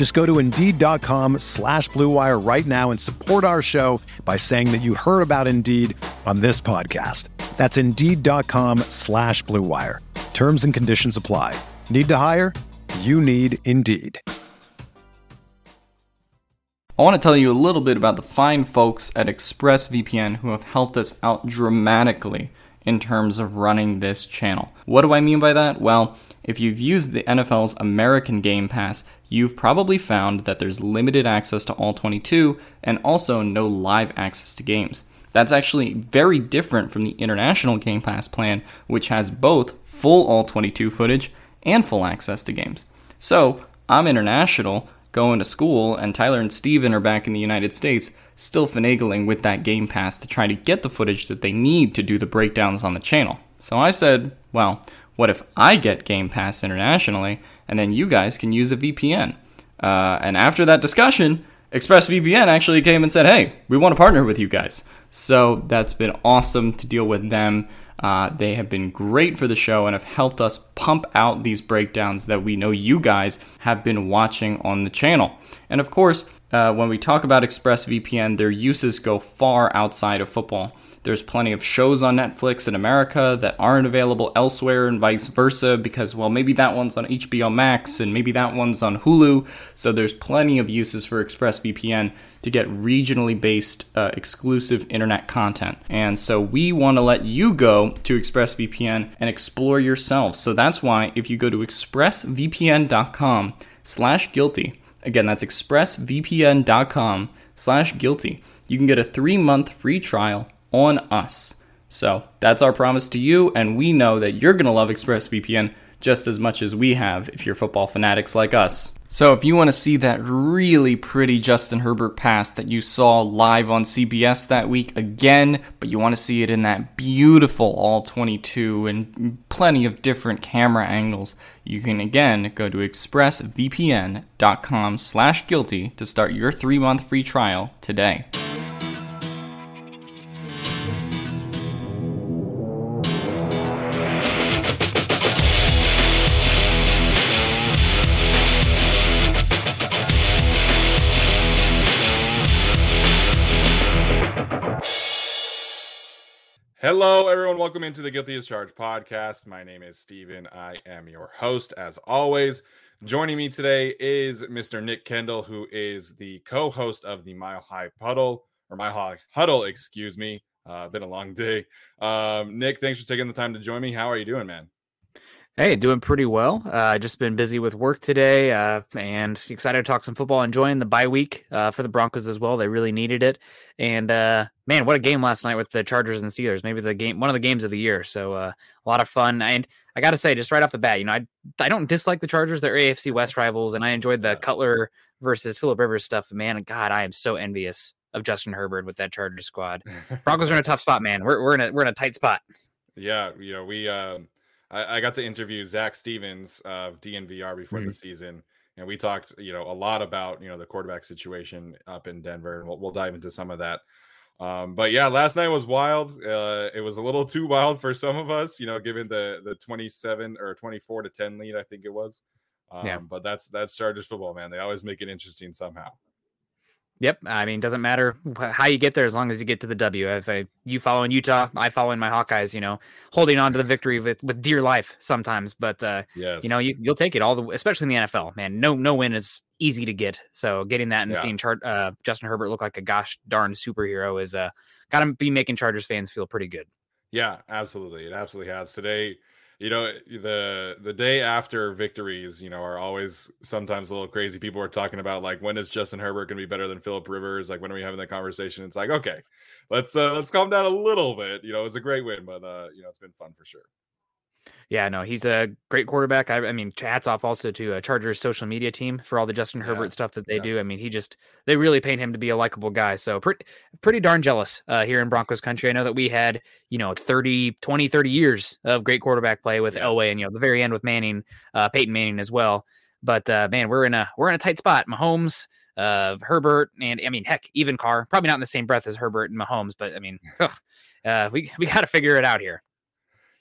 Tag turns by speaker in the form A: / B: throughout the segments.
A: Just go to Indeed.com slash BlueWire right now and support our show by saying that you heard about Indeed on this podcast. That's Indeed.com slash BlueWire. Terms and conditions apply. Need to hire? You need Indeed.
B: I want to tell you a little bit about the fine folks at ExpressVPN who have helped us out dramatically in terms of running this channel. What do I mean by that? Well, if you've used the NFL's American Game Pass, you've probably found that there's limited access to all 22 and also no live access to games. That's actually very different from the International Game Pass plan, which has both full all 22 footage and full access to games. So, I'm international, going to school, and Tyler and Steven are back in the United States, still finagling with that Game Pass to try to get the footage that they need to do the breakdowns on the channel. So I said, well, what if I get Game Pass internationally, and then you guys can use a VPN? Uh, and after that discussion, ExpressVPN actually came and said, hey, we want to partner with you guys. So that's been awesome to deal with them. Uh, they have been great for the show and have helped us pump out these breakdowns that we know you guys have been watching on the channel. And of course, uh, when we talk about ExpressVPN, their uses go far outside of football. There's plenty of shows on Netflix in America that aren't available elsewhere, and vice versa, because, well, maybe that one's on HBO Max and maybe that one's on Hulu. So there's plenty of uses for ExpressVPN to get regionally based uh, exclusive internet content. And so we want to let you go to ExpressVPN and explore yourself. So that's why if you go to expressvpn.com slash guilty, again, that's expressvpn.com slash guilty, you can get a three month free trial on us. So that's our promise to you, and we know that you're going to love ExpressVPN just as much as we have if you're football fanatics like us. So if you want to see that really pretty Justin Herbert pass that you saw live on CBS that week again, but you want to see it in that beautiful all 22 and plenty of different camera angles, you can again go to expressvpn.com slash guilty to start your three-month free trial today.
C: Hello, everyone. Welcome into the Guilty as Charged podcast. My name is Steven. I am your host, as always. Joining me today is Mr. Nick Kendall, who is the co host of the Mile High Puddle, or Mile High Huddle, excuse me. Uh, been a long day. Um, Nick, thanks for taking the time to join me. How are you doing, man?
D: Hey, doing pretty well. Uh, just been busy with work today, uh, and excited to talk some football. Enjoying the bye week uh, for the Broncos as well. They really needed it. And uh, man, what a game last night with the Chargers and Steelers. Maybe the game, one of the games of the year. So uh, a lot of fun. And I got to say, just right off the bat, you know, I I don't dislike the Chargers. They're AFC West rivals, and I enjoyed the Cutler versus Philip Rivers stuff. But man, God, I am so envious of Justin Herbert with that Chargers squad. Broncos are in a tough spot, man. We're we're in a we're in a tight spot.
C: Yeah, you know, we. Um I, I got to interview Zach Stevens of DNVR before mm-hmm. the season, and we talked, you know, a lot about you know the quarterback situation up in Denver, and we'll, we'll dive into some of that. Um, but yeah, last night was wild. Uh, it was a little too wild for some of us, you know, given the the 27 or 24 to 10 lead, I think it was. Um, yeah. But that's that's Chargers football, man. They always make it interesting somehow.
D: Yep. I mean, doesn't matter how you get there as long as you get to the W. If I, you follow in Utah, I follow in my Hawkeyes, you know, holding on to the victory with, with dear life sometimes. But, uh, yes. you know, you, you'll take it all the especially in the NFL, man. No, no win is easy to get. So getting that and yeah. seeing chart, uh, Justin Herbert look like a gosh darn superhero is uh, got to be making Chargers fans feel pretty good.
C: Yeah, absolutely. It absolutely has. Today, you know, the the day after victories, you know, are always sometimes a little crazy. People are talking about like when is Justin Herbert going to be better than Philip Rivers? Like when are we having that conversation? It's like, okay, let's uh let's calm down a little bit. You know, it was a great win, but uh, you know, it's been fun for sure.
D: Yeah, no, he's a great quarterback. I, I mean, hats off also to a Chargers social media team for all the Justin Herbert yeah, stuff that they yeah. do. I mean, he just they really paint him to be a likable guy. So pretty pretty darn jealous uh, here in Broncos country. I know that we had, you know, 30, 20, 30 years of great quarterback play with yes. Elway and you know, the very end with Manning, uh, Peyton Manning as well. But uh, man, we're in a we're in a tight spot. Mahomes, uh, Herbert, and I mean, heck, even Carr. Probably not in the same breath as Herbert and Mahomes, but I mean, ugh, uh, we we got to figure it out here.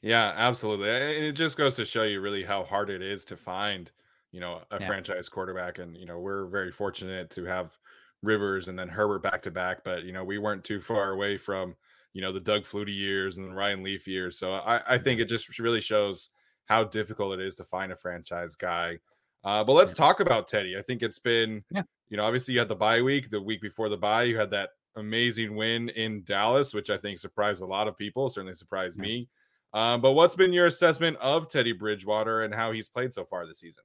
C: Yeah, absolutely. And it just goes to show you really how hard it is to find, you know, a
D: Yeah.
C: franchise quarterback. And, you know, we're very fortunate to have Rivers and then Herbert back to back. But, you know, we weren't too far away from, you know, the Doug Flutie years and the Ryan Leaf years. So I, I think it just really shows how difficult it is to find a franchise guy. Uh, but let's
D: Yeah.
C: talk about Teddy. I think it's been,
D: Yeah.
C: you know, obviously you had the bye week, the week before the bye, you had that amazing win in Dallas, which I think surprised a lot of people, certainly surprised me. Um, but what's been your assessment of Teddy Bridgewater and how he's played so far this season?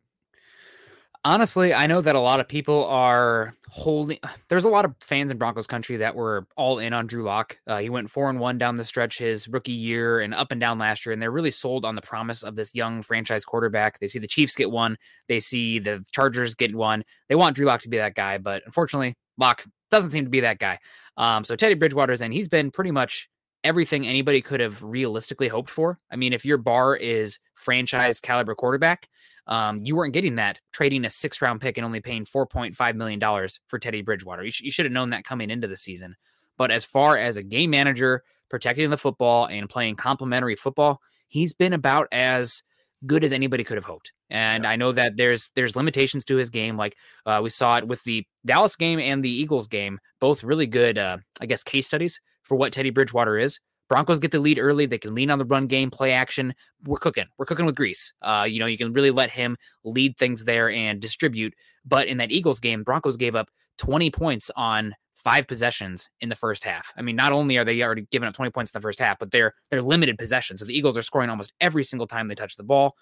D: Honestly, I know that a lot of people are holding. There's a lot of fans in Broncos country that were all in on Drew Lock. Uh, he went four and one down the stretch his rookie year and up and down last year, and they're really sold on the promise of this young franchise quarterback. They see the Chiefs get one, they see the Chargers get one. They want Drew Lock to be that guy, but unfortunately, Lock doesn't seem to be that guy. Um, so Teddy Bridgewater's in. He's been pretty much everything anybody could have realistically hoped for. I mean, if your bar is franchise caliber quarterback, um, you weren't getting that trading a six round pick and only paying $4.5 million for Teddy Bridgewater. You, sh- you should have known that coming into the season. But as far as a game manager, protecting the football and playing complementary football, he's been about as good as anybody could have hoped. And
C: Yeah.
D: I know that there's there's limitations to his game. Like uh, we saw it with the Dallas game and the Eagles game, both really good, uh, I guess, case studies for what Teddy Bridgewater is. Broncos get the lead early. They can lean on the run game, play action. We're cooking. We're cooking with grease. Uh, you know, you can really let him lead things there and distribute. But in that Eagles game, Broncos gave up 20 points on five possessions in the first half. I mean, not only are they already giving up 20 points in the first half, but they're they're limited possessions. So the Eagles are scoring almost every single time they touch the ball,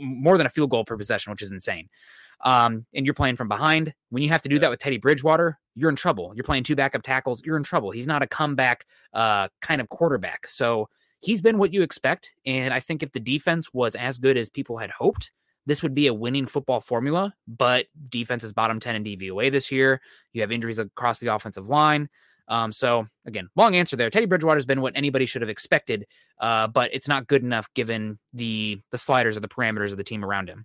D: more than a field goal per possession, which is insane. Um, and you're playing from behind. When you have to do that with Teddy Bridgewater, you're in trouble. You're playing two backup tackles, you're in trouble. He's not a comeback uh, kind of quarterback. So he's been what you expect. And I think if the defense was as good as people had hoped, this would be a winning football formula. But defense is bottom 10 in DVOA this year. You have injuries across the offensive line. Um, so again, long answer there. Teddy Bridgewater has been what anybody should have expected, uh, but it's not good enough given the the sliders or the parameters of the team around him.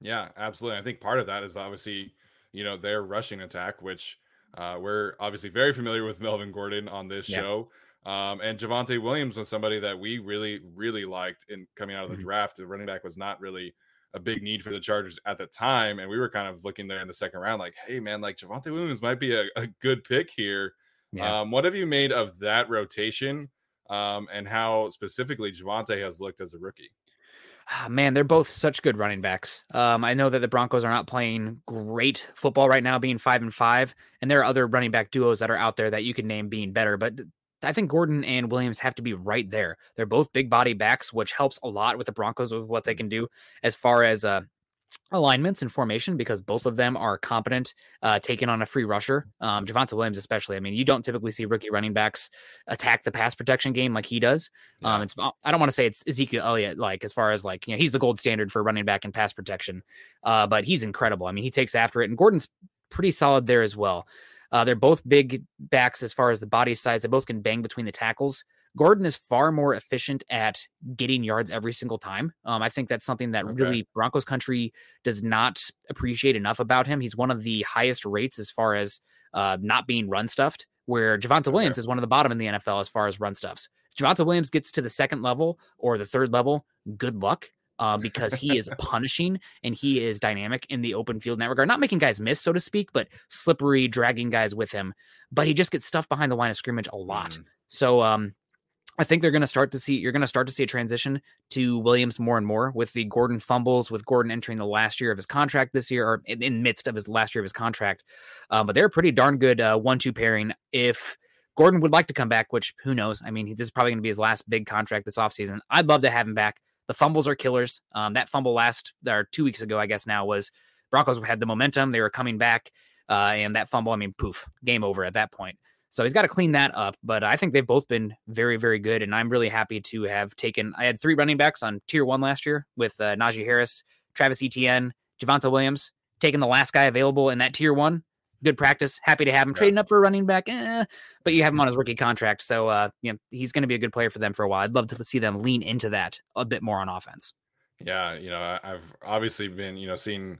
C: Yeah, absolutely. I think part of that is obviously, you know, their rushing attack, which uh, we're obviously very familiar with Melvin Gordon on this
D: Yeah.
C: show. Um, and Javonte Williams was somebody that we really, really liked in coming out of the
D: Mhm.
C: draft. The running back was not really a big need for the Chargers at the time. And we were kind of looking there in the second round, like, hey, man, like Javonte Williams might be a, a good pick here. Um, what have you made of that rotation um, and how specifically Javonte has looked as a rookie?
D: Ah, man, they're both such good running backs. Um, I know that the Broncos are not playing great football right now, being five and five, and there are other running back duos that are out there that you could name being better. But I think Gordon and Williams have to be right there. They're both big body backs, which helps a lot with the Broncos with what they can do as far as uh, alignments and formation because both of them are competent uh, taking on a free rusher. Um, Javonte Williams, especially. I mean, you don't typically see rookie running backs attack the pass protection game like he does. Um, it's I don't want to say it's Ezekiel Elliott like as far as like you know he's the gold standard for running back and pass protection, uh, but he's incredible. I mean, he takes after it, and Gordon's pretty solid there as well. Uh, they're both big backs as far as the body size. They both can bang between the tackles. Gordon is far more efficient at getting yards every single time. Um, I think that's something that
C: Okay.
D: really Broncos country does not appreciate enough about him. He's one of the highest rates as far as uh, not being run stuffed, where Javonte Williams is one of the bottom in the NFL as far as run stuffs. Javonte Williams gets to the second level or the third level, good luck. Uh, because he is punishing and he is dynamic in the open field in that regard. Not making guys miss, so to speak, but slippery, dragging guys with him. But he just gets stuff behind the line of scrimmage a lot.
C: Mhm.
D: So um, I think they're going to start to see you're going to start to see a transition to Williams more and more with the Gordon fumbles, with Gordon entering the last year of his contract this year, or in, in midst of his last year of his contract. Um, but they're a pretty darn good uh, one-two pairing if Gordon would like to come back, which who knows? I mean, this is probably going to be his last big contract this offseason. I'd love to have him back. The fumbles are killers. Um, that fumble last or two weeks ago, I guess now was Broncos had the momentum. They were coming back, uh, and that fumble, I mean, poof, game over at that point. So he's got to clean that up. But I think they've both been very, very good. And I'm really happy to have taken, I had three running backs on tier one last year with uh, Najee Harris, Travis Etienne, Javonte Williams, taking the last guy available in that tier one. Good practice. Happy to have him yeah. trading up for a running back, eh, but you have him on his rookie contract, so uh, you know he's going to be a good player for them for a while. I'd love to see them lean into that a bit more on offense.
C: Yeah, you know, I've obviously been you know seeing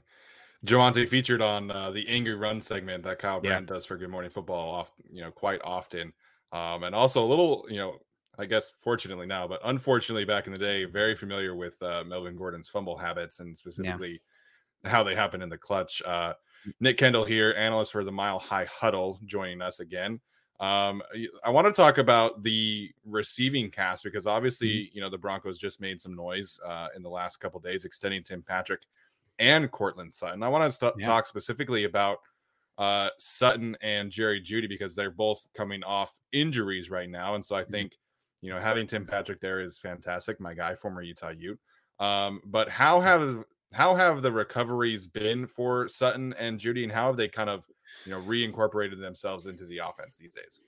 C: Javonte featured on uh, the angry run segment that Kyle Brandt yeah. does for Good Morning Football, off you know quite often, um, and also a little you know I guess fortunately now, but unfortunately back in the day, very familiar with uh, Melvin Gordon's fumble habits and specifically yeah. how they happen in the clutch. Uh, Nick Kendall here, analyst for the Mile High Huddle, joining us again. Um, I want to talk about the receiving cast because obviously, mm-hmm. you know, the Broncos just made some noise uh, in the last couple days, extending Tim Patrick and Courtland Sutton. I want to st- yeah. talk specifically about uh, Sutton and Jerry Jeudy because they're both coming off injuries right now, and so I mm-hmm. think you know having Tim Patrick there is fantastic. My guy, former Utah Ute. Um, but how have how have the recoveries been for Sutton and Jeudy, and how have they kind of you know reincorporated themselves into the offense these days?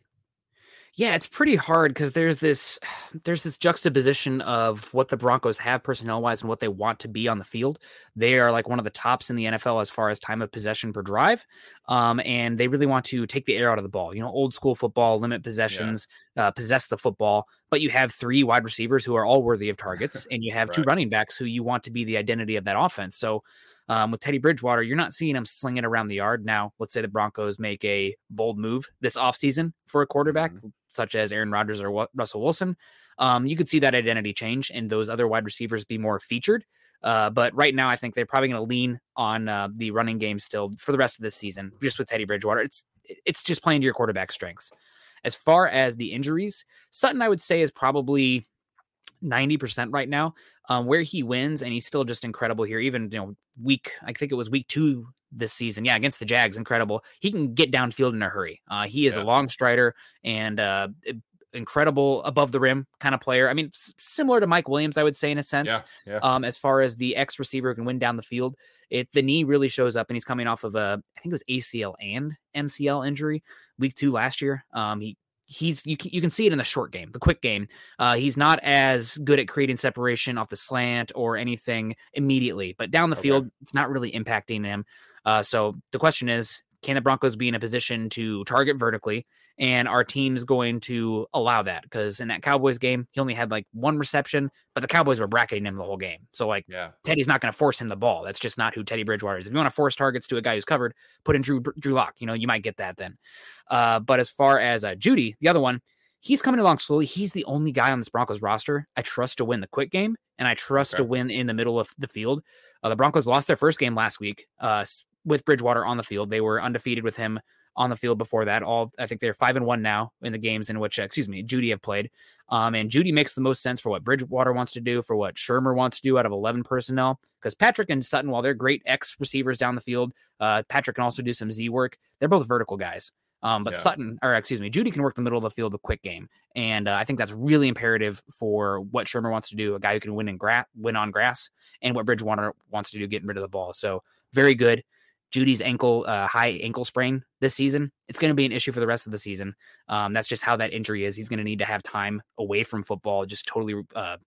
D: Yeah, it's pretty hard because there's this there's this juxtaposition of what the Broncos have personnel wise and what they want to be on the field. They are like one of the tops in the NFL as far as time of possession per drive, um, and they really want to take the air out of the ball. You know, old school football, limit possessions, yeah. uh, possess the football. But you have three wide receivers who are all worthy of targets, and you have right. two running backs who you want to be the identity of that offense. So um, with Teddy Bridgewater, you're not seeing him slinging around the yard. Now, let's say the Broncos make a bold move this offseason for a quarterback, mm-hmm. Such as Aaron Rodgers or Russell Wilson. Um, you could see that identity change and those other wide receivers be more featured. Uh, but right now, I think they're probably going to lean on uh, the running game still for the rest of this season, just with Teddy Bridgewater. It's it's just playing to your quarterback strengths. As far as the injuries, Sutton, I would say, is probably 90% right now. Um, where he wins, and he's still just incredible here. Even you know, week I think it was week two this season. Yeah, against the Jags, incredible. He can get downfield in a hurry. Uh, he is yeah. a long strider and uh, incredible above the rim kind of player. I mean, s- similar to Mike Williams, I would say in a sense. Yeah, yeah. Um, as far as the X receiver can win down the field, it the knee really shows up, and he's coming off of a I think it was ACL and MCL injury week two last year. Um, he he's you can, you can see it in the short game, the quick game. Uh, he's not as good at creating separation off the slant or anything immediately, but down the okay. field, it's not really impacting him. Uh, so the question is, can the Broncos be in a position to target vertically? And our team's going to allow that because in that Cowboys game, he only had like one reception, but the Cowboys were bracketing him the whole game. So, like, yeah. Teddy's not going to force him the ball. That's just not who Teddy Bridgewater is. If you want to force targets to a guy who's covered, put in Drew Drew Lock. You know, you might get that then. Uh, but as far as uh, Jeudy, the other one, he's coming along slowly. He's the only guy on this Broncos roster I trust to win the quick game, and I trust okay. to win in the middle of the field. Uh, the Broncos lost their first game last week. Uh, with Bridgewater on the field. They were undefeated with him on the field before that. All I think they're five and one now in the games in which, excuse me, Jeudy have played. Um, and Jeudy makes the most sense for what Bridgewater wants to do, for what Shurmur wants to do out of eleven personnel. Because Patrick and Sutton, while they're great X receivers down the field, uh, Patrick can also do some Z work. They're both vertical guys. Um, but yeah. Sutton, or excuse me, Jeudy can work the middle of the field, a quick game, and uh, I think that's really imperative for what Shurmur wants to do. A guy who can win in grass, win on grass, and what Bridgewater wants to do, getting rid of the ball. So very good. Jeudy's ankle, uh, high ankle sprain this season, it's going to be an issue for the rest of the season. Um, that's just how that injury is. He's going to need to have time away from football, just totally uh,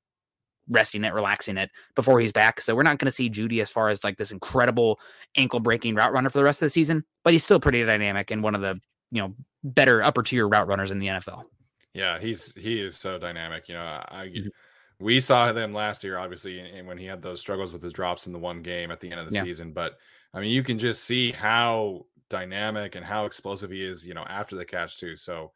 D: resting it, relaxing it before he's back. So we're not going to see Jeudy as far as like this incredible ankle breaking route runner for the rest of the season, but he's still pretty dynamic and one of the you know better upper tier route runners in the NFL.
C: Yeah, he's he is so dynamic. You know, I. Mm-hmm we saw them last year, obviously, and when he had those struggles with his drops in the one game at the end of the yeah. season. But I mean, you can just see how dynamic and how explosive he is, you know, after the catch too. So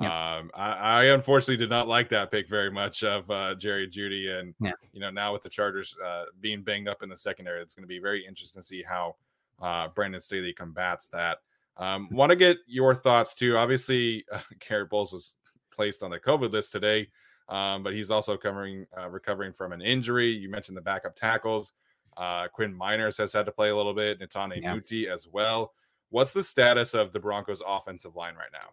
C: yeah. um, I, I, unfortunately did not like that pick very much of uh, Jerry Jeudy, and yeah. you know, now with the Chargers uh, being banged up in the secondary, it's going to be very interesting to see how uh, Brandon Staley combats that. Um, Want to get your thoughts too? Obviously, uh, Garett Bolles was placed on the COVID list today, um, but he's also covering uh, recovering from an injury. You mentioned the backup tackles. Uh, Quinn Meinerz has had to play a little bit. Netane yeah. Muti as well. What's the status of the Broncos' offensive line right now?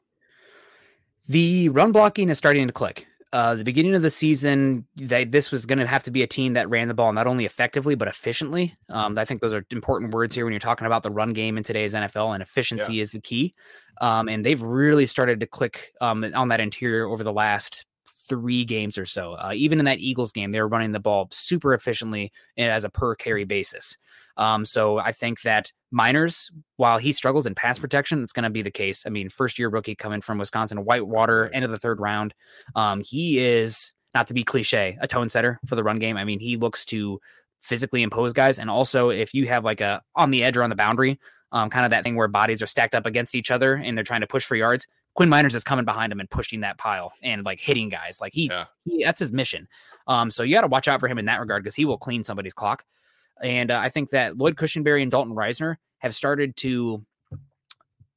D: The run blocking is starting to click. Uh, the beginning of the season, they, this was going to have to be a team that ran the ball not only effectively but efficiently. Um, I think those are important words here when you're talking about the run game in today's NFL, and efficiency yeah. is the key. Um, and they've really started to click um, on that interior over the last three games or so. Uh, even in that Eagles game, they were running the ball super efficiently as a per carry basis. Um, so I think that Meinerz, while he struggles in pass protection, it's going to be the case. I mean, first year rookie coming from Wisconsin, Whitewater, end of the third round. Um, he is not to be cliche, a tone setter for the run game. I mean, he looks to physically impose guys, and also if you have like a on the edge or on the boundary, um, kind of that thing where bodies are stacked up against each other and they're trying to push for yards. Quinn Meinerz is coming behind him and pushing that pile and like hitting guys. Like he, yeah. he that's his mission. Um, so you got to watch out for him in that regard because he will clean somebody's clock. And uh, I think that Lloyd Cushenberry and Dalton Risner have started to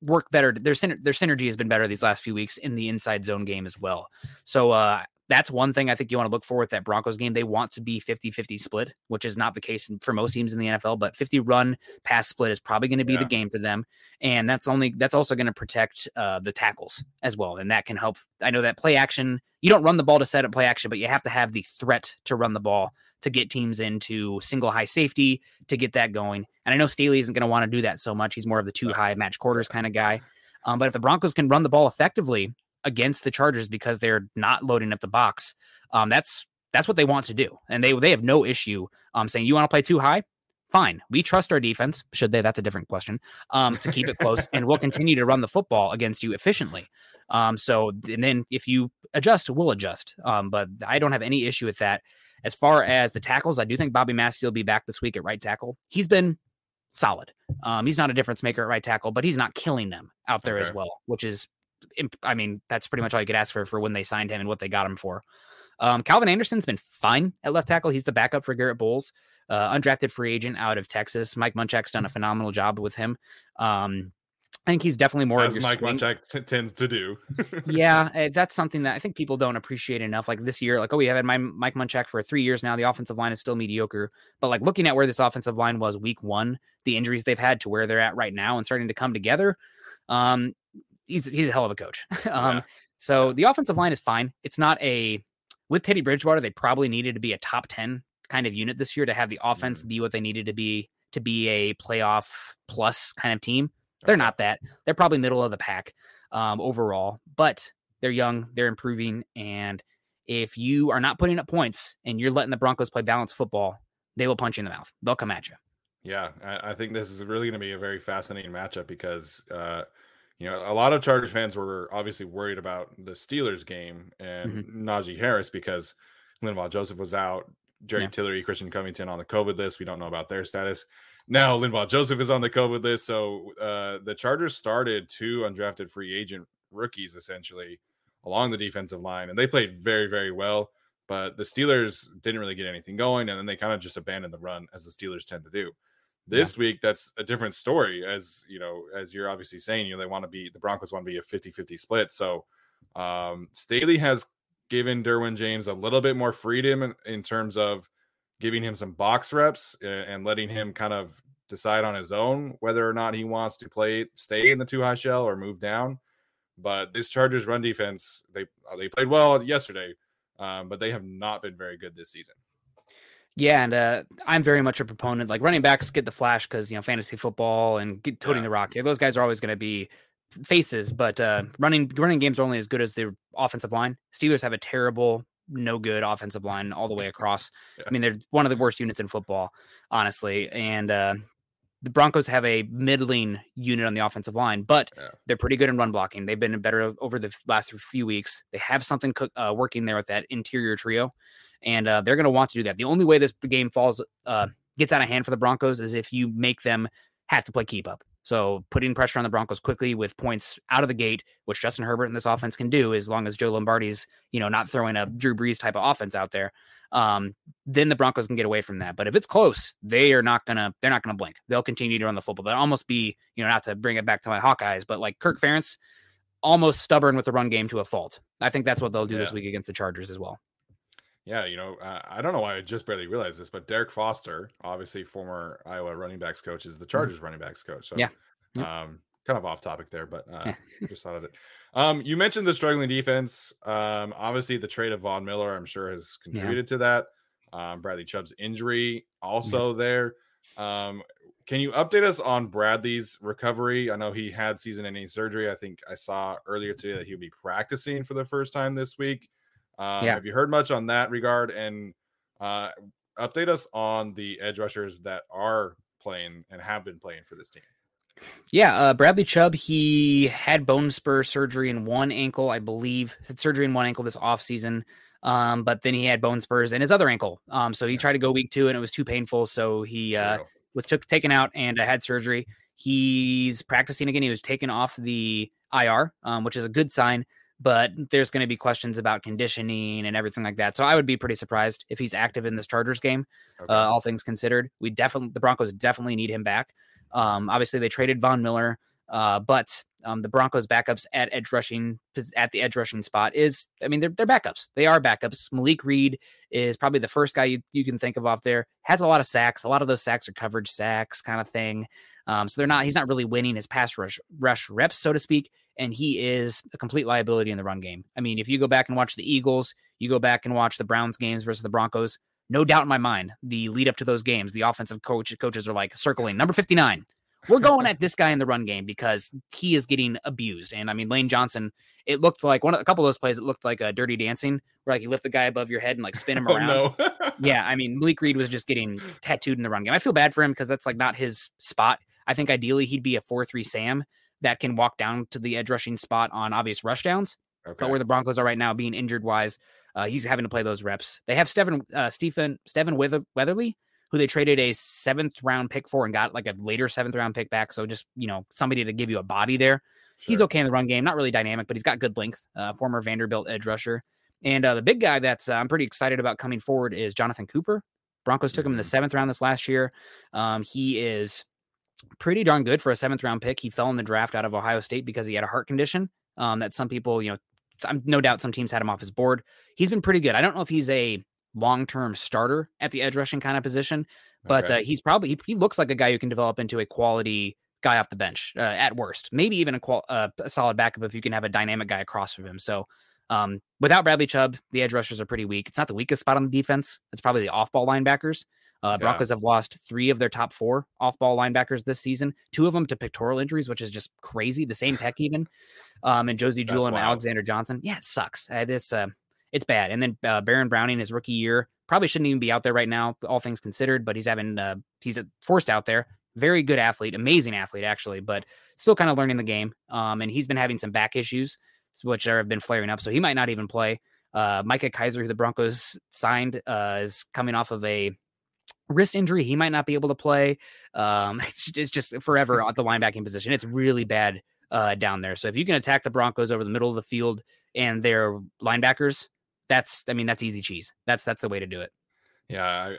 D: work better. Their their synergy has been better these last few weeks in the inside zone game as well. So uh, that's one thing I think you want to look for with that Broncos game. They want to be 50 50 split, which is not the case for most teams in the NFL, but 50 run pass split is probably going to be yeah. the game for them. And that's only, that's also going to protect uh, the tackles as well. And that can help. I know that play action, you don't run the ball to set up play action, but you have to have the threat to run the ball to get teams into single high safety to get that going. And I know Staley isn't going to want to do that so much. He's more of the two high match quarters kind of guy. Um, but if the Broncos can run the ball effectively, against the Chargers because they're not loading up the box. Um, that's that's what they want to do, and they they have no issue um, saying you want to play too high. Fine, we trust our defense. Should they? That's a different question. Um, to keep it close, and we'll continue to run the football against you efficiently. Um, so, and then if you adjust, we'll adjust. Um, but I don't have any issue with that. As far as the tackles, I do think Bobby Massie will be back this week at right tackle. He's been solid. Um, he's not a difference maker at right tackle, but he's not killing them out there okay. as well, which is I mean, that's pretty much all you could ask for for when they signed him and what they got him for. Um, Calvin Anderson's been fine at left tackle. He's the backup for Garett Bolles, uh, undrafted free agent out of Texas. Mike Munchak's done a phenomenal job with him. Um, I think he's definitely more
C: as Mike swing. Munchak t- tends to do.
D: yeah, eh, that's something that I think people don't appreciate enough. Like this year, like oh, we have had my Mike Munchak for three years now. The offensive line is still mediocre, but like looking at where this offensive line was week one, the injuries they've had to where they're at right now, and starting to come together. Um, he's he's a hell of a coach. um, yeah. So the offensive line is fine. It's not a with Teddy Bridgewater. They probably needed to be a top ten kind of unit this year to have the offense mm-hmm. be what they needed to be to be a playoff plus kind of team. They're not that. They're probably middle of the pack um, overall, but they're young, they're improving, and if you are not putting up points and you're letting the Broncos play balanced football, they will punch you in the mouth. They'll come at you.
C: Yeah, I, I think this is really going to be a very fascinating matchup because uh, you know, a lot of Chargers fans were obviously worried about the Steelers game and mm-hmm. Najee Harris because Linval Joseph was out, Jerry yeah. Tillery, Christian Covington on the COVID list. We don't know about their status. Now Linval Joseph is on the COVID list. So uh, the Chargers started two undrafted free agent rookies essentially along the defensive line, and they played very, very well. But the Steelers didn't really get anything going, and then they kind of just abandoned the run as the Steelers tend to do. This yeah. week, that's a different story. As you know, as you're obviously saying, you know, they want to be the Broncos want to be a 50-50 split. So um Staley has given Derwin James a little bit more freedom in, in terms of giving him some box reps and, letting him kind of decide on his own whether or not he wants to play stay in the two high shell or move down. But this Chargers run defense, they they played well yesterday, um, but they have not been very good this season.
D: Yeah, and uh, I'm very much a proponent. Like running backs get the flash because you know fantasy football and get, toting yeah. the rock. Yeah, those guys are always going to be faces, but uh, running running games are only as good as the offensive line. Steelers have a terrible, no good offensive line all the way across. Yeah. I mean, they're one of the worst units in football, honestly. And uh, the Broncos have a middling unit on the offensive line, but yeah. they're pretty good in run blocking. They've been better over the last few weeks. They have something cook, uh, working there with that interior trio and uh, they're going to want to do that. The only way this game falls uh, gets out of hand for the Broncos is if you make them have to play keep up. So putting pressure on the Broncos quickly with points out of the gate, which Justin Herbert and this offense can do, as long as Joe Lombardi's you know not throwing a Drew Brees type of offense out there, um, then the Broncos can get away from that. But if it's close, they are not gonna they're not gonna blink. They'll continue to run the football. They'll almost be you know not to bring it back to my Hawkeyes, but like Kirk Ferentz, almost stubborn with the run game to a fault. I think that's what they'll do yeah. this week against the Chargers as well.
C: Yeah, you know, uh, I don't know why I just barely realized this, but Derek Foster, obviously former Iowa running backs coach, is the mm-hmm. Chargers mm-hmm. running backs coach. So,
D: yeah.
C: Um, kind of off topic there, but uh, just thought of it. Um, you mentioned the struggling defense. Um, obviously the trade of Von Miller, I'm sure, has contributed yeah. to that. Um, Bradley Chubb's injury also yeah. there. Um, can you update us on Bradley's recovery? I know he had season-ending surgery. I think I saw earlier today that he'll be practicing for the first time this week. Um, yeah. Have you heard much on that regard? And uh, update us on the edge rushers that are playing and have been playing for this team.
D: Yeah, uh, Bradley Chubb, he had bone spur surgery in one ankle, I believe. Had surgery in one ankle this offseason. Um, but then he had bone spurs in his other ankle. Um, so he tried to go week two and it was too painful. So he uh, was took taken out and uh, had surgery. He's practicing again. He was taken off the IR, um, which is a good sign. But there's going to be questions about conditioning and everything like that. So I would be pretty surprised if he's active in this Chargers game. Okay. Uh, all things considered, we definitely the Broncos definitely need him back. Um, obviously, they traded Von Miller, uh, but um, the Broncos' backups at edge rushing at the edge rushing spot is, I mean, they're, they're backups. They are backups. Malik Reed is probably the first guy you, you can think of off there. Has a lot of sacks. A lot of those sacks are coverage sacks, kind of thing. Um, so they're not. He's not really winning his pass rush rush reps, so to speak. And he is a complete liability in the run game. I mean, if you go back and watch the Eagles, you go back and watch the Browns games versus the Broncos. No doubt in my mind, the lead up to those games, the offensive coach coaches are like circling number fifty nine we're going at this guy in the run game because he is getting abused. And I mean, Lane Johnson, it looked like one of a couple of those plays, it looked like a dirty dancing where like you lift the guy above your head and like spin him oh, around. No. yeah. I mean, Malik Reed was just getting tattooed in the run game. I feel bad for him because that's like not his spot. I think ideally he'd be a 4 3 Sam that can walk down to the edge rushing spot on obvious rush downs. Okay. But where the Broncos are right now, being injured wise, uh, he's having to play those reps. They have Stephen uh, Stephen Stephen Weatherly, who they traded a seventh round pick for and got like a later seventh round pick back. So just, you know, somebody to give you a body there. Sure. He's okay in the run game, not really dynamic, but he's got good length. Uh, former Vanderbilt edge rusher. And uh, the big guy that's uh, I'm pretty excited about coming forward is Jonathan Cooper. Broncos took him in the mm-hmm. seventh round this last year. Um, he is pretty darn good for a seventh round pick. He fell in the draft out of Ohio State because he had a heart condition um, that some people, you know, I'm no doubt some teams had him off his board. He's been pretty good. I don't know if he's a long term starter at the edge rushing kind of position. But okay. uh, he's probably he, he, looks like a guy who can develop into a quality guy off the bench uh, at worst, maybe even a, qual- uh, a solid backup if you can have a dynamic guy across from him. So um, without Bradley Chubb, the edge rushers are pretty weak. It's not the weakest spot on the defense. It's probably the off ball linebackers. Uh, yeah. Broncos have lost three of their top four off ball linebackers this season, two of them to pectoral injuries, which is just crazy. The same peck, even. Um, and Josey Jewell and Alexander Johnson. Yeah, it sucks. Uh, it's, uh, it's bad. And then uh, Baron Browning, his rookie year, Probably shouldn't even be out there right now, all things considered. But he's having uh, he's forced out there. Very good athlete, amazing athlete actually, but still kind of learning the game. Um, and he's been having some back issues, which have been flaring up, so he might not even play. Uh, Micah Kiser, who the Broncos signed, uh, is coming off of a wrist injury. He might not be able to play. Um, it's, it's just forever at the linebacking position. It's really bad uh, down there. So if you can attack the Broncos over the middle of the field and their linebackers, that's I mean that's easy cheese. That's that's the way to do it.
C: Yeah, I,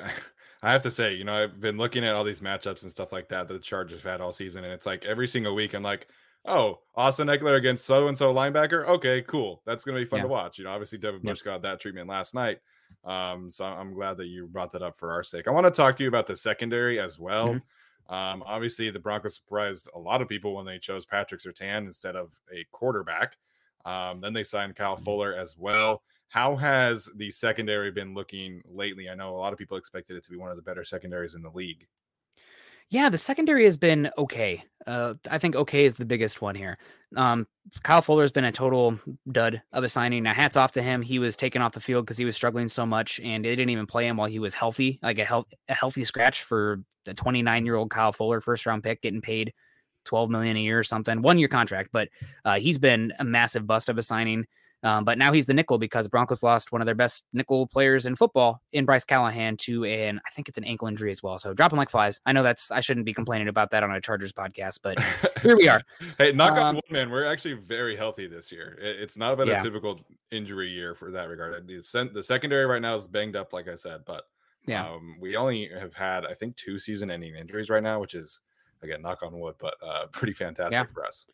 C: I have to say, you know, I've been looking at all these matchups and stuff like that that the Chargers have had all season, and it's like every single week I'm like, oh, Austin Ekeler against so and so linebacker. Okay, cool. That's gonna be fun yeah. to watch. You know, obviously Devin Bush yeah. got that treatment last night. Um, so I'm glad that you brought that up for our sake. I want to talk to you about the secondary as well. Mm-hmm. Um, obviously the Broncos surprised a lot of people when they chose Patrick Surtain instead of a quarterback. Um, then they signed Kyle mm-hmm. Fuller as well. How has the secondary been looking lately? I know a lot of people expected it to be one of the better secondaries in the league.
D: Yeah, the secondary has been okay. Uh, I think okay is the biggest one here. Um, Kyle Fuller has been a total dud of a signing. Now, hats off to him. He was taken off the field because he was struggling so much, and they didn't even play him while he was healthy, like a, health, a healthy scratch for the 29 year old Kyle Fuller, first round pick, getting paid 12 million a year or something, one year contract. But uh, he's been a massive bust of a signing. Um, but now he's the nickel because Broncos lost one of their best nickel players in football in Bryce Callahan to an I think it's an ankle injury as well. So dropping like flies. I know that's I shouldn't be complaining about that on a Chargers podcast, but here we are.
C: hey, knock um, on wood, man. We're actually very healthy this year. It's not about yeah. a typical injury year for that regard. The, the secondary right now is banged up, like I said, but yeah, um, we only have had I think two season-ending injuries right now, which is again knock on wood, but uh, pretty fantastic yeah. for us.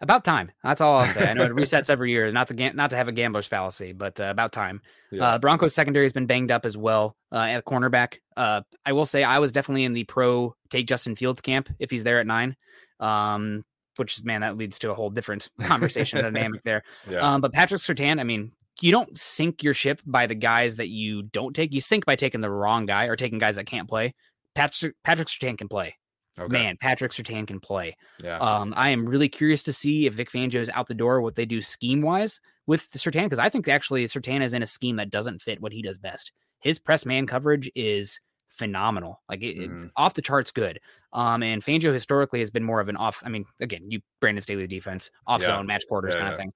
D: About time. That's all I'll say. I know it resets every year. Not to not to have a gambler's fallacy, but uh, about time. Yeah. Uh, Broncos secondary has been banged up as well uh, at cornerback. Uh, I will say I was definitely in the pro take Justin Fields camp if he's there at nine. Um, which man, that leads to a whole different conversation dynamic there.
C: Yeah.
D: Um, but Patrick Surtain, I mean, you don't sink your ship by the guys that you don't take. You sink by taking the wrong guy or taking guys that can't play. Patrick Patrick Surtain can play.
C: Okay.
D: Man, Patrick Surtain can play.
C: Yeah.
D: Um, I am really curious to see if Vic Fangio is out the door, what they do scheme wise with Surtain, because I think actually Surtain is in a scheme that doesn't fit what he does best. His press man coverage is phenomenal, like it, it-
C: Mhm.
D: off the charts good. Um, and Fangio historically has been more of an off. I mean, again, you Brandon Staley defense, off
C: Yeah.
D: zone, match quarters
C: Yeah,
D: kind
C: yeah.
D: of thing.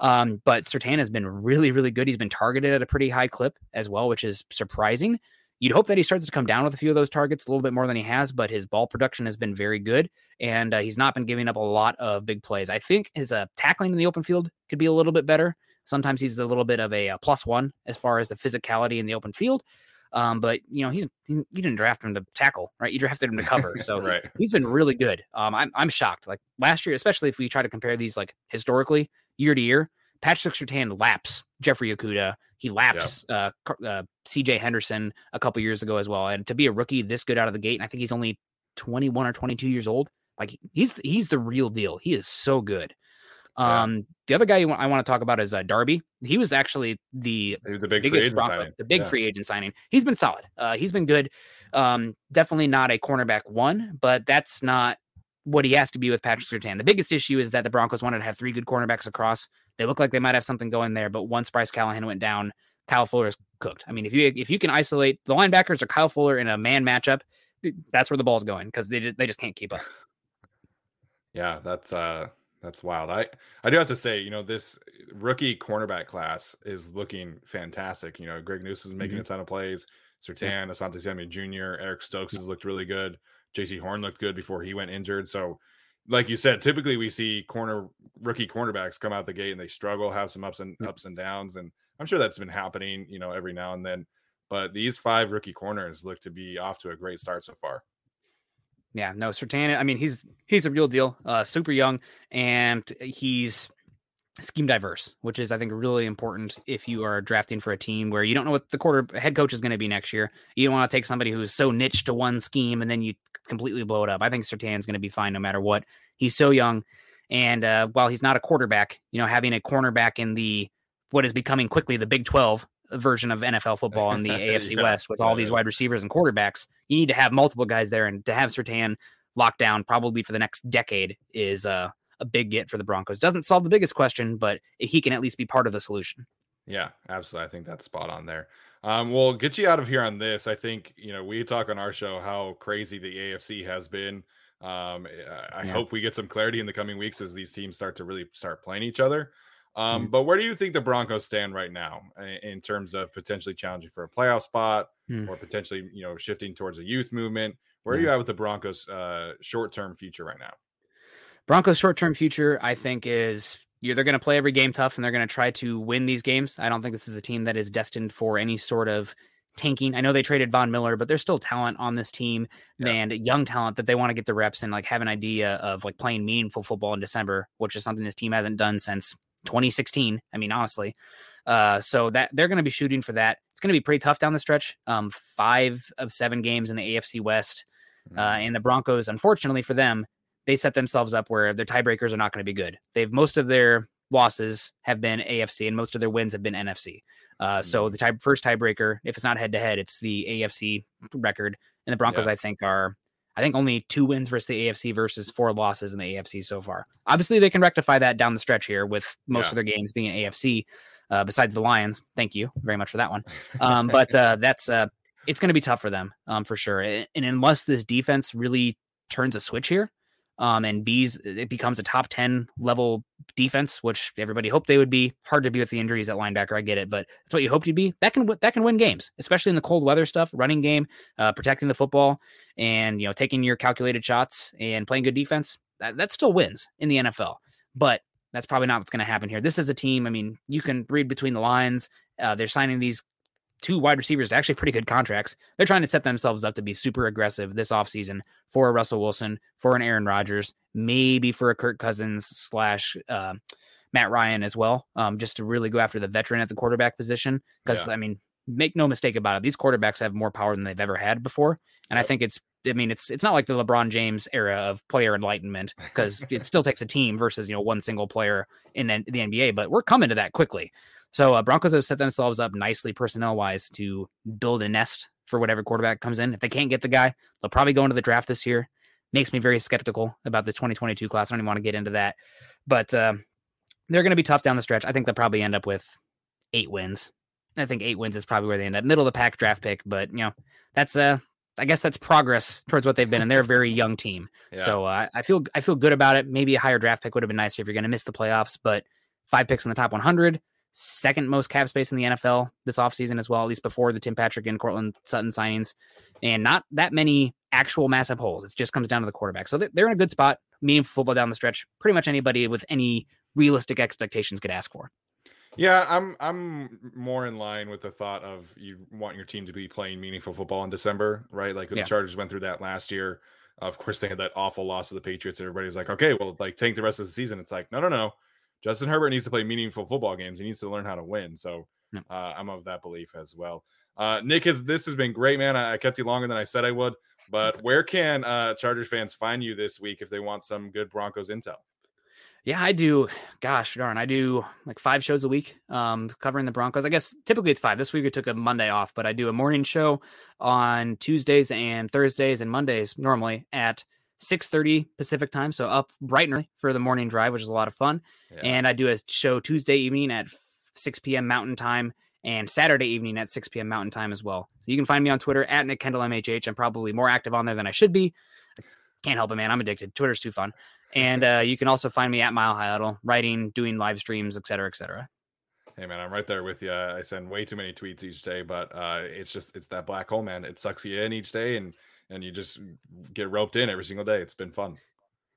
D: Um, but Surtain has been really, really good. He's been targeted at a pretty high clip as well, which is surprising. You'd hope that he starts to come down with a few of those targets a little bit more than he has, but his ball production has been very good, and uh, he's not been giving up a lot of big plays. I think his uh, tackling in the open field could be a little bit better. Sometimes he's a little bit of a, uh plus one as far as the physicality in the open field. Um, but you know, he's you didn't draft him to tackle, right? You drafted him to cover, so
C: right.
D: he's been really good. Um, I'm I'm shocked. Like last year, especially if we try to compare these like historically year to year, Patrick Surtain laps Jeffrey Okudah. He laps uh, uh, C.J. Henderson a couple years ago as well. And to be a rookie this good out of the gate, and I think he's only 21 or 22 years old. Like he's he's the real deal. He is so good.
C: Yeah.
D: Um, the other guy you want, I want to talk about is uh, Darby. He was actually the
C: the big free
D: biggest
C: agent
D: Bronco,
C: signing.
D: the big
C: Yeah.
D: free agent signing. He's been solid. Uh, he's been good. Um, definitely not a cornerback one, but that's not what he has to be with Patrick Surtain. The biggest issue is that the Broncos wanted to have three good cornerbacks across. They look like they might have something going there, but once Bryce Callahan went down, Kyle Fuller is cooked. I mean, if you if you can isolate the linebackers or Kyle Fuller in a man matchup, that's where the ball's going because they just, they just can't keep up.
C: Yeah, that's uh that's wild. I I do have to say, you know, this rookie cornerback class is looking fantastic. You know, Greg Newsome is making
D: Mhm.
C: a ton of plays. Surtain, Asante Samuel Jr., Eric Stokes has looked really good. Jaycee Horn looked good before he went injured. So, like you said, typically we see corner rookie cornerbacks come out the gate and they struggle, have some ups and ups and downs, and I'm sure that's been happening, you know, every now and then. But these five rookie corners look to be off to a great start so far.
D: Yeah, no, Surtain. I mean, he's he's a real deal. Uh, super young, and he's scheme diverse, which is I think really important if you are drafting for a team where you don't know what the quarter head coach is going to be next year. You don't want to take somebody who's so niche to one scheme and then you completely blow it up. I think Surtain's going to be fine no matter what. He's so young, and uh, while he's not a quarterback, you know, having a cornerback in the what is becoming quickly the Big Twelve version of NFL football in the AFC
C: Yeah,
D: West with all these wide receivers and quarterbacks, you need to have multiple guys there, and to have Surtain locked down probably for the next decade is uh, a big get for the Broncos. Doesn't solve the biggest question, but he can at least be part of the solution.
C: Yeah, absolutely. I think that's spot on there. Um, we'll get you out of here on this. I think you know we talk on our show how crazy the AFC has been. Um, I
D: Yeah.
C: hope we get some clarity in the coming weeks as these teams start to really start playing each other. Um,
D: Mhm.
C: But where do you think the Broncos stand right now in terms of potentially challenging for a playoff spot
D: Hmm.
C: or potentially you know shifting towards a youth movement? Where are you at with the Broncos' uh, short-term future right now?
D: Broncos' short term future, I think, is you're, they're going to play every game tough and they're going to try to win these games. I don't think this is a team that is destined for any sort of tanking. I know they traded Von Miller, but there's still talent on this team
C: Yeah.
D: and young talent that they want to get the reps and like have an idea of like playing meaningful football in December, which is something this team hasn't done since 2016. I mean, honestly. Uh, so that they're going to be shooting for that. It's going to be pretty tough down the stretch. Um, five of seven games in the AFC West. Uh, and the Broncos, unfortunately for them, they set themselves up where their tiebreakers are not going to be good. They've most of their losses have been AFC, and most of their wins have been NFC. Uh, So the tie, first tiebreaker, if it's not head to head, it's the AFC record, and the Broncos,
C: Yeah.
D: I think, are I think only two wins versus the AFC versus four losses in the AFC so far. Obviously, they can rectify that down the stretch here with most
C: Yeah.
D: of their games being AFC. Uh, besides the Lions, thank you very much for that one. Um, but uh, that's uh, it's going to be tough for them um, for sure. And unless this defense really turns a switch here, um, and B's it becomes a top ten level defense, which everybody hoped they would be. Hard to be with the injuries at linebacker, I get it, but that's what you hoped you'd be. That can that can win games, especially in the cold weather stuff, running game, uh, protecting the football, and you know taking your calculated shots and playing good defense. That, that still wins in the NFL, but that's probably not what's going to happen here. This is a team. I mean, you can read between the lines. Uh, they're signing these two wide receivers to actually pretty good contracts. They're trying to set themselves up to be super aggressive this offseason for a Russell Wilson, for an Aaron Rodgers, maybe for a Kirk Cousins slash uh, Matt Ryan as well, um, just to really go after the veteran at the quarterback position. Because,
C: Yeah.
D: I mean, make no mistake about it, these quarterbacks have more power than they've ever had before. And I think it's I mean, it's it's not like the LeBron James era of player enlightenment because it still takes a team versus you know one single player in the NBA. But we're coming to that quickly. So uh, Broncos have set themselves up nicely personnel wise to build a nest for whatever quarterback comes in. If they can't get the guy, they'll probably go into the draft this year. Makes me very skeptical about the 2022 class. I don't even want to get into that, but uh, they're going to be tough down the stretch. I think they'll probably end up with eight wins. I think eight wins is probably where they end up. Middle of the pack draft pick, but you know that's uh I guess that's progress towards what they've been, and they're a very young team. Yeah. So uh, I feel I feel good about it. Maybe a higher draft pick would have been nicer if you're going to miss the playoffs, but five picks in the top 100, second most cap space in the NFL this offseason as well, at least before the Tim Patrick and Courtland Sutton signings, and not that many actual massive holes. It just comes down to the quarterback. So they're in a good spot. Meaningful football down the stretch. Pretty much anybody with any realistic expectations could ask for.
C: Yeah, I'm I'm more in line with the thought of you want your team to be playing meaningful football in December, right? Like yeah. the Chargers went through that last year. Of course, they had that awful loss to the Patriots. Everybody's like, okay, well, like tank the rest of the season. It's like, no, no, no. Justin Herbert needs to play meaningful football games. He needs to learn how to win. So uh, I'm of that belief as well. Uh, Nick, has, this has been great, man. I, I, kept you longer than I said I would. But where can uh, Chargers fans find you this week if they want some good Broncos intel?
D: Yeah, I do. Gosh darn, I do like five shows a week, um, covering the Broncos. I guess typically it's five. This week we took a Monday off, but I do a morning show on Tuesdays and Thursdays and Mondays normally at 6:30 Pacific time, so up bright and early for the morning drive, which is a lot of fun. Yeah. And I do a show Tuesday evening at 6 p.m. Mountain Time and Saturday evening at 6 p.m. Mountain Time as well. So you can find me on Twitter at Nick Kendall MHH. I'm probably more active on there than I should be. can't help it, man. I'm addicted. Twitter's too fun. And uh, you can also find me at Mile High Huddle, writing, doing live streams, etc cetera, et cetera.
C: Hey man, I'm right there with you. I send way too many tweets each day, but uh, it's just it's that black hole, man. It sucks you in each day, and and you just get roped in every single day. It's been fun.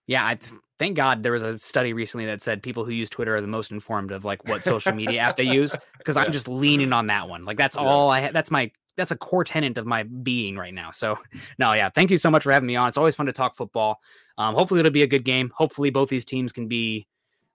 D: Yeah, I th- thank God there was a study recently that said people who use Twitter are the most informed of like what social media app they use because yeah. I'm just leaning on that one. Like that's yeah. all I ha- that's my that's a core tenant of my being right now. So no, yeah, thank you so much for having me on. It's always fun to talk football. Um, hopefully it'll be a good game. Hopefully both these teams can be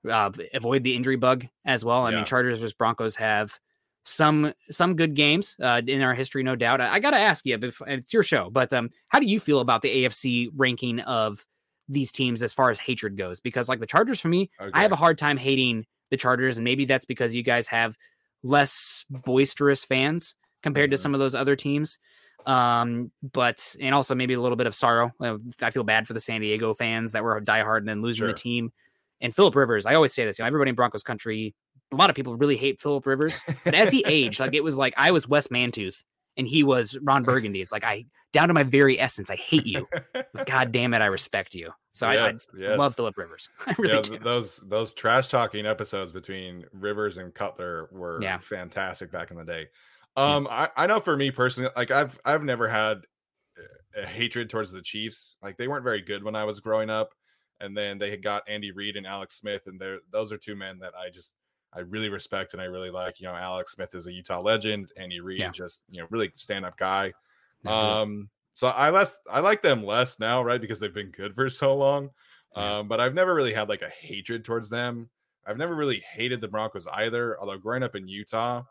D: uh, avoid the injury bug as well. I yeah. mean, Chargers versus Broncos have some some good games uh, in our history, no doubt. I, I got to ask you, if, it's your show, but um, how do you feel about the AFC ranking of these teams as far as hatred goes? Because like the Chargers, for me, okay. I have a hard time hating the Chargers, and maybe that's because you guys have less boisterous fans compared mm-hmm. to some of those other teams. Um, but and also maybe a little bit of sorrow. I feel bad for the San Diego fans that were diehard and then losing sure. the team. And Philip Rivers, I always say this, you know, everybody in Broncos country, a lot of people really hate Philip Rivers, but as he aged, like it was like I was Wes Mantooth and he was Ron Burgundy. It's like I down to my very essence, I hate you. But God damn it, I respect you. So yes, I, I yes. love Philip Rivers. I really yeah, do.
C: Those those trash talking episodes between Rivers and Cutler were yeah. fantastic back in the day. Um, I, I know for me personally, like I've I've never had a hatred towards the Chiefs. Like they weren't very good when I was growing up, and then they had got Andy Reid and Alex Smith, and they're those are two men that I just I really respect and I really like. You know, Alex Smith is a Utah legend, Andy Reid yeah. just you know really stand up guy. Um, so I less I like them less now, right? Because they've been good for so long. Yeah. Um, but I've never really had like a hatred towards them. I've never really hated the Broncos either. Although growing up in Utah,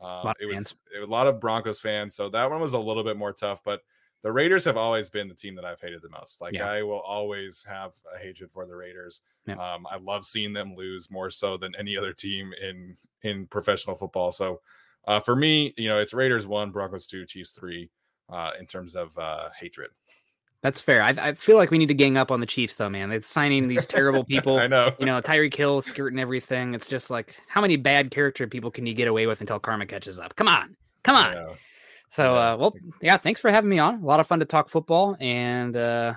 C: um, it, was, it was a lot of Broncos fans, so that one was a little bit more tough. But the Raiders have always been the team that I've hated the most. Like yeah. I will always have a hatred for the Raiders. Yeah. Um, I love seeing them lose more so than any other team in in professional football. So uh, for me, you know, it's Raiders one, Broncos two, Chiefs three, uh, in terms of uh, hatred.
D: That's fair. I, I, feel like we need to gang up on the Chiefs, though, man. They're signing these terrible people.
C: I know.
D: You know, Tyreek Hill skirting everything. It's just like, how many bad character people can you get away with until karma catches up? Come on, come on. So, uh, well, yeah, thanks for having me on. A lot of fun to talk football, and uh,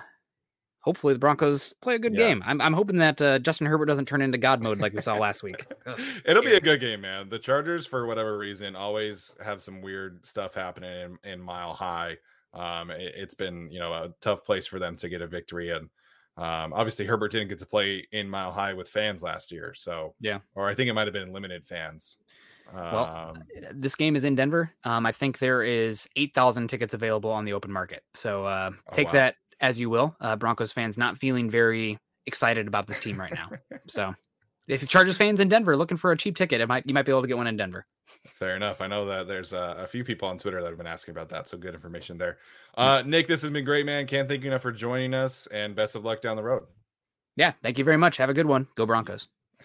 D: hopefully the Broncos play a good yeah. game. I'm, I'm hoping that uh, Justin Herbert doesn't turn into God mode like we saw last week.
C: Ugh, It'll scary. be a good game, man. The Chargers, for whatever reason, always have some weird stuff happening in, in Mile High. Um, it, has been you know a tough place for them to get a victory, and um, obviously Herbert didn't get to play in Mile High with fans last year, so
D: yeah,
C: or I think it might have been limited fans.
D: Well, um, this game is in Denver. Um, I think there is eight thousand tickets available on the open market. So uh, oh, take oh, wow. that as you will. Uh, Broncos fans not feeling very excited about this team right now. so if Chargers fans in Denver looking for a cheap ticket, it might you might be able to get one in Denver.
C: Fair enough. I know that there's uh, a few people on Twitter that have been asking about that, so good information there. Uh, Nick, this has been great, man. Can't thank you enough for joining us, and best of luck down the road.
D: Yeah, thank you very much. Have a good one. Go Broncos.